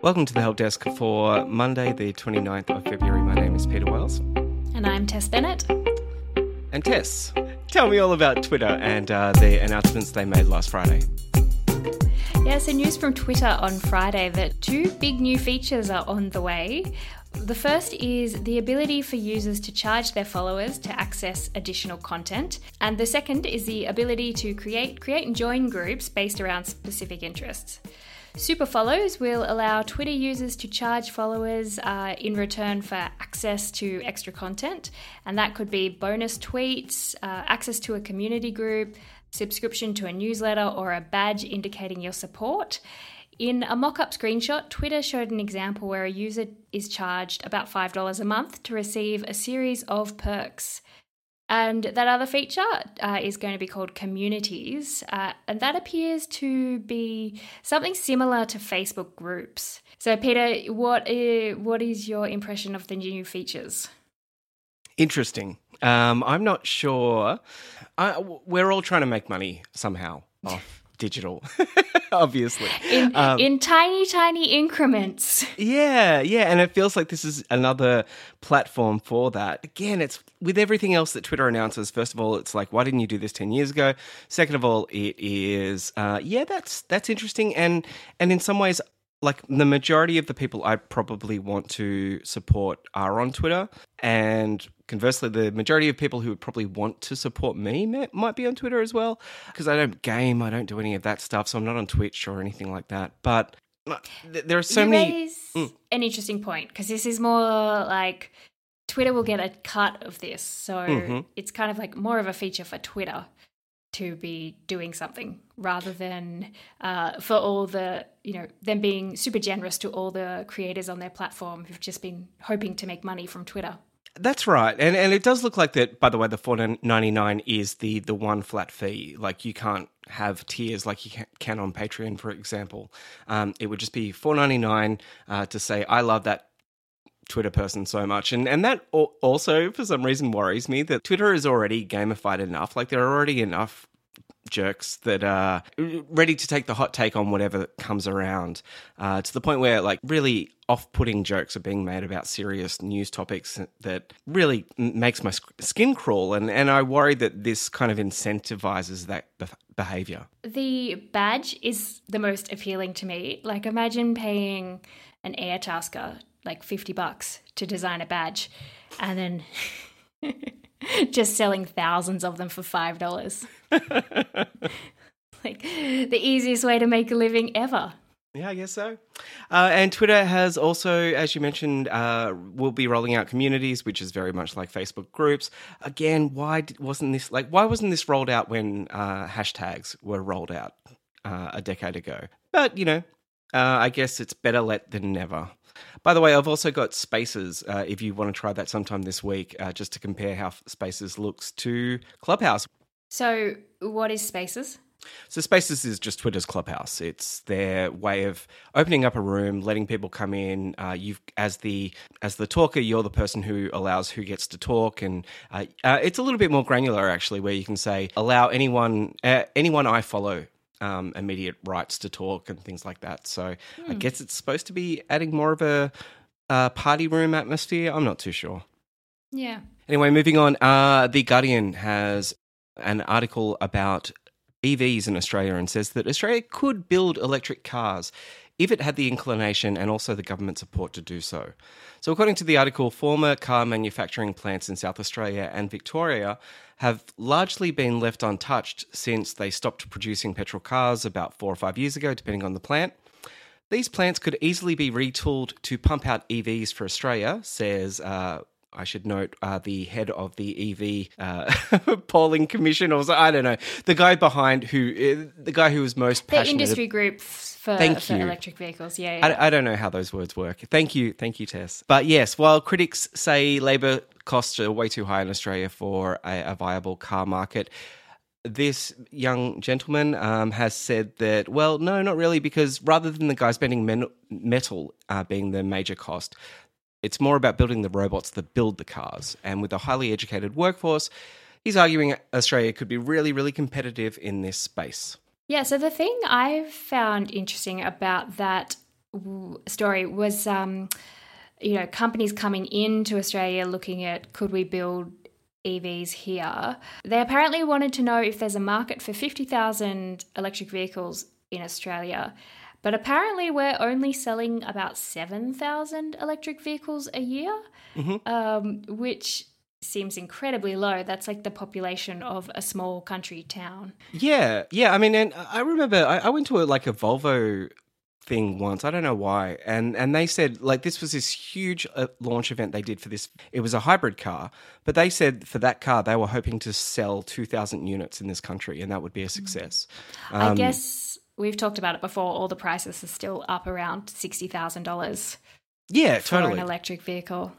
Welcome to the Help Desk for Monday, the 29th of February. My name is Peter Wells. And I'm Tess Bennett. And Tess, tell me all about Twitter and uh, the announcements they made last Friday. Yeah, so news from Twitter on Friday that two big new features are on the way. The first is the ability for users to charge their followers to access additional content, and the second is the ability to create create and join groups based around specific interests. Super follows will allow Twitter users to charge followers uh, in return for access to extra content, and that could be bonus tweets, uh, access to a community group, subscription to a newsletter, or a badge indicating your support. In a mock up screenshot, Twitter showed an example where a user is charged about $5 a month to receive a series of perks. And that other feature uh, is going to be called communities, uh, and that appears to be something similar to Facebook groups. So, Peter, what is, what is your impression of the new features? Interesting. Um, I'm not sure. I, we're all trying to make money somehow off digital, obviously. In, um, in tiny, tiny increments. Yeah, yeah. And it feels like this is another platform for that. Again, it's with everything else that Twitter announces. First of all, it's like, why didn't you do this 10 years ago? Second of all, it is, uh, yeah, that's that's interesting. And, and in some ways, like the majority of the people I probably want to support are on Twitter, and conversely, the majority of people who would probably want to support me might be on Twitter as well. Because I don't game, I don't do any of that stuff, so I'm not on Twitch or anything like that. But uh, there are so you many. Mm. An interesting point because this is more like Twitter will get a cut of this, so mm-hmm. it's kind of like more of a feature for Twitter to be doing something rather than uh, for all the you know them being super generous to all the creators on their platform who've just been hoping to make money from Twitter. That's right, and and it does look like that. By the way, the four ninety nine is the the one flat fee. Like you can't have tiers like you can on Patreon, for example. Um, it would just be four ninety nine uh, to say I love that Twitter person so much. And and that also for some reason worries me that Twitter is already gamified enough. Like there are already enough jerks that are ready to take the hot take on whatever comes around uh, to the point where like really off-putting jokes are being made about serious news topics that really makes my skin crawl and, and i worry that this kind of incentivizes that behavior the badge is the most appealing to me like imagine paying an Airtasker like 50 bucks to design a badge and then just selling thousands of them for $5. like the easiest way to make a living ever. Yeah, I guess so. Uh, and Twitter has also, as you mentioned, uh, will be rolling out communities, which is very much like Facebook groups. Again, why wasn't this like? Why wasn't this rolled out when uh, hashtags were rolled out uh, a decade ago? But you know, uh, I guess it's better let than never. By the way, I've also got Spaces. Uh, if you want to try that sometime this week, uh, just to compare how Spaces looks to Clubhouse. So, what is Spaces? So Spaces is just Twitter's clubhouse. It's their way of opening up a room, letting people come in. Uh, you, as the as the talker, you're the person who allows who gets to talk, and uh, uh, it's a little bit more granular actually, where you can say allow anyone uh, anyone I follow um, immediate rights to talk and things like that. So I hmm. guess it's supposed to be adding more of a, a, party room atmosphere. I'm not too sure. Yeah. Anyway, moving on. Uh, the Guardian has an article about EVs in Australia and says that Australia could build electric cars if it had the inclination and also the government support to do so. So, according to the article, former car manufacturing plants in South Australia and Victoria have largely been left untouched since they stopped producing petrol cars about four or five years ago, depending on the plant. These plants could easily be retooled to pump out EVs for Australia, says uh, I should note uh, the head of the EV uh, polling commission, or so- I don't know, the guy behind who, uh, the guy who was most The passionate. industry group for, Thank for you. electric vehicles. Yeah. yeah. I, I don't know how those words work. Thank you, thank you, Tess. But yes, while critics say labour costs are way too high in Australia for a, a viable car market, this young gentleman um, has said that, well, no, not really, because rather than the guys spending men- metal uh, being the major cost, it's more about building the robots that build the cars. And with a highly educated workforce, he's arguing Australia could be really, really competitive in this space. Yeah, so the thing I found interesting about that story was, um, you know, companies coming into Australia looking at could we build EVs here. They apparently wanted to know if there's a market for 50,000 electric vehicles in Australia. But apparently, we're only selling about 7,000 electric vehicles a year, um, which seems incredibly low. That's like the population of a small country town. Yeah, yeah. I mean, and I remember I, I went to a, like a Volvo thing once. I don't know why, and and they said like this was this huge uh, launch event they did for this. It was a hybrid car, but they said for that car they were hoping to sell two thousand units in this country, and that would be a success. I guess we've talked about it before. All the prices are still up around sixty thousand dollars Yeah, for totally. an electric vehicle.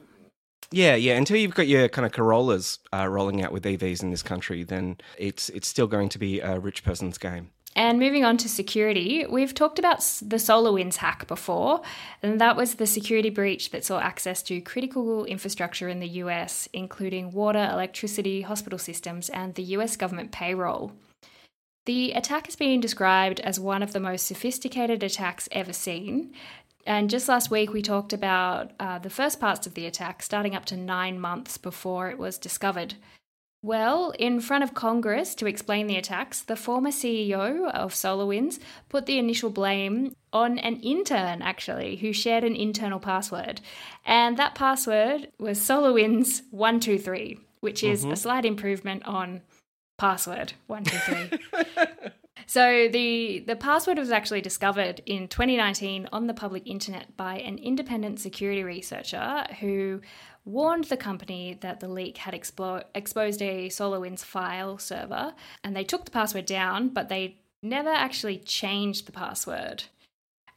Yeah, yeah. Until you've got your kind of Corollas uh, rolling out with EVs in this country, then it's it's still going to be a rich person's game. And moving on to security, we've talked about the SolarWinds hack before, and that was the security breach that saw access to critical infrastructure in the US, including water, electricity, hospital systems, and the US government payroll. The attack is being described as one of the most sophisticated attacks ever seen. And just last week, we talked about uh, the first parts of the attack starting up to nine months before it was discovered. Well, in front of Congress to explain the attacks, the former CEO of SolarWinds put the initial blame on an intern, actually, who shared an internal password. And that password was SolarWinds123, which is a slight improvement on password 123. So the the password was actually discovered in 2019 on the public internet by an independent security researcher who warned the company that the leak had exposed a SolarWinds file server, and they took the password down, but they never actually changed the password.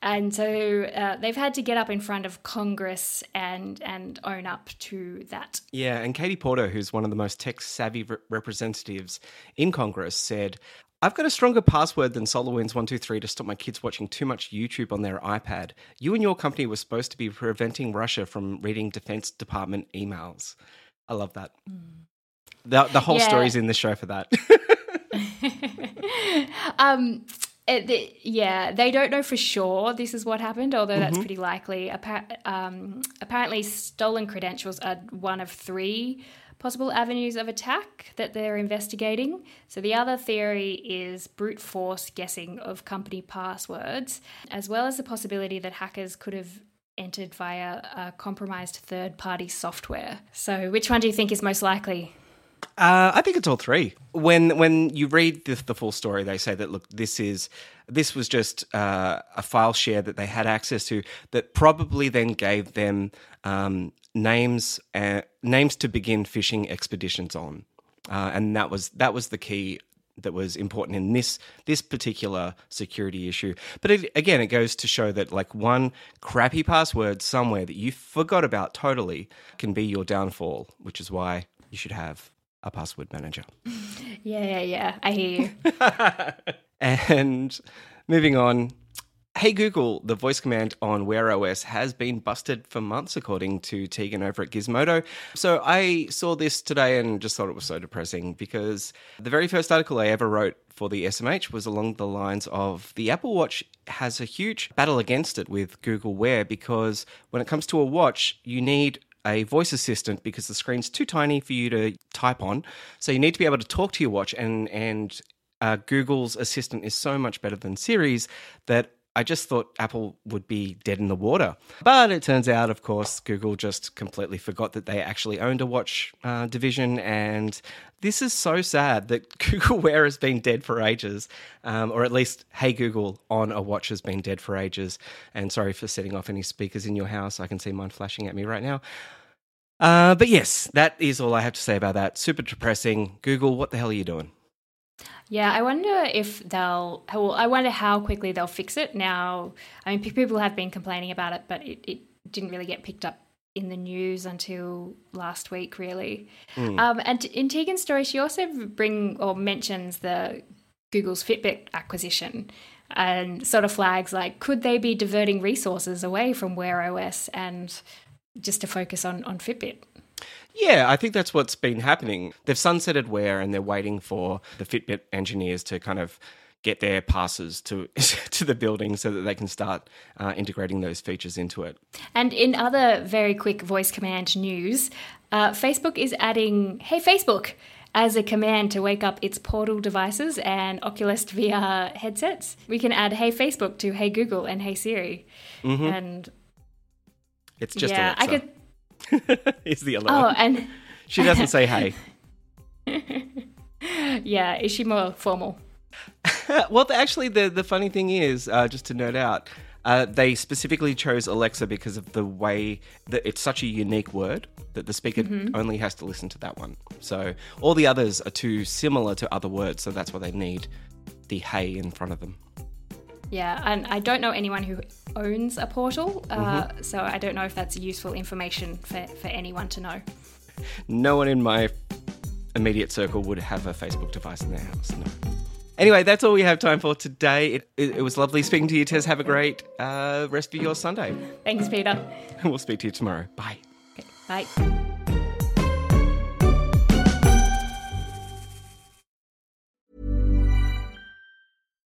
And so uh, they've had to get up in front of Congress and and own up to that. Yeah, and Katie Porter, who's one of the most tech savvy re- representatives in Congress, said, I've got a stronger password than SolarWinds123 to stop my kids watching too much YouTube on their iPad. You and your company were supposed to be preventing Russia from reading Defense Department emails. I love that. The, the whole Yeah. story's in the show for that. um, it, the, yeah, they don't know for sure this is what happened, although that's pretty likely. Appa- um, apparently, stolen credentials are one of three possible avenues of attack that they're investigating. So, the other theory is brute force guessing of company passwords, as well as the possibility that hackers could have entered via a compromised third party software. So, which one do you think is most likely? Uh, I think it's all three. When when you read the, the full story, they say that look, this is this was just uh, a file share that they had access to that probably then gave them um, names uh, names to begin fishing expeditions on, uh, and that was that was the key that was important in this this particular security issue. But it, again, it goes to show that like one crappy password somewhere that you forgot about totally can be your downfall, which is why you should have a password manager. Yeah, yeah, yeah. I hear you. And moving on, Hey Google, the voice command on Wear OS has been busted for months, according to Tegan over at Gizmodo. So I saw this today and just thought it was so depressing because the very first article I ever wrote for the SMH was along the lines of the Apple Watch has a huge battle against it with Google Wear because when it comes to a watch, you need a voice assistant because the screen's too tiny for you to type on. So you need to be able to talk to your watch, and and uh, Google's assistant is so much better than Siri's that I just thought Apple would be dead in the water. But it turns out, of course, Google just completely forgot that they actually owned a watch uh, division. And this is so sad that Google Wear has been dead for ages, um, or at least Hey Google on a watch has been dead for ages. And sorry for setting off any speakers in your house. I can see mine flashing at me right now. Uh, but yes, that is all I have to say about that. Super depressing. Google, what the hell are you doing? Yeah, I wonder if they'll. Well, I wonder how quickly they'll fix it. Now, I mean, people have been complaining about it, but it, it didn't really get picked up in the news until last week, really. Mm. Um, and in Tegan's story, she also bring or mentions the Google's Fitbit acquisition and sort of flags like could they be diverting resources away from Wear OS and just to focus on on Fitbit. Yeah, I think that's what's been happening. They've sunsetted Wear and they're waiting for the Fitbit engineers to kind of get their passes to to the building so that they can start uh, integrating those features into it. And in other very quick voice command news, uh, Facebook is adding "Hey Facebook" as a command to wake up its Portal devices and Oculus VR headsets. We can add "Hey Facebook" to "Hey Google" and "Hey Siri," mm-hmm. and it's just yeah, Alexa. I could. is the alert? Oh, and she doesn't say "Hey." yeah, is she more formal? well, actually, the the funny thing is, uh, just to note out, uh, they specifically chose Alexa because of the way that it's such a unique word that the speaker mm-hmm. only has to listen to that one. So all the others are too similar to other words, so that's why they need the hey in front of them. Yeah, and I don't know anyone who owns a portal, uh, mm-hmm. so I don't know if that's useful information for, for anyone to know. No one in my immediate circle would have a Facebook device in their house. No. Anyway, that's all we have time for today. It, it, it was lovely speaking to you, Tess. Have a great uh, rest of your Sunday. Thanks, Peter. we'll speak to you tomorrow. Bye. Okay, bye.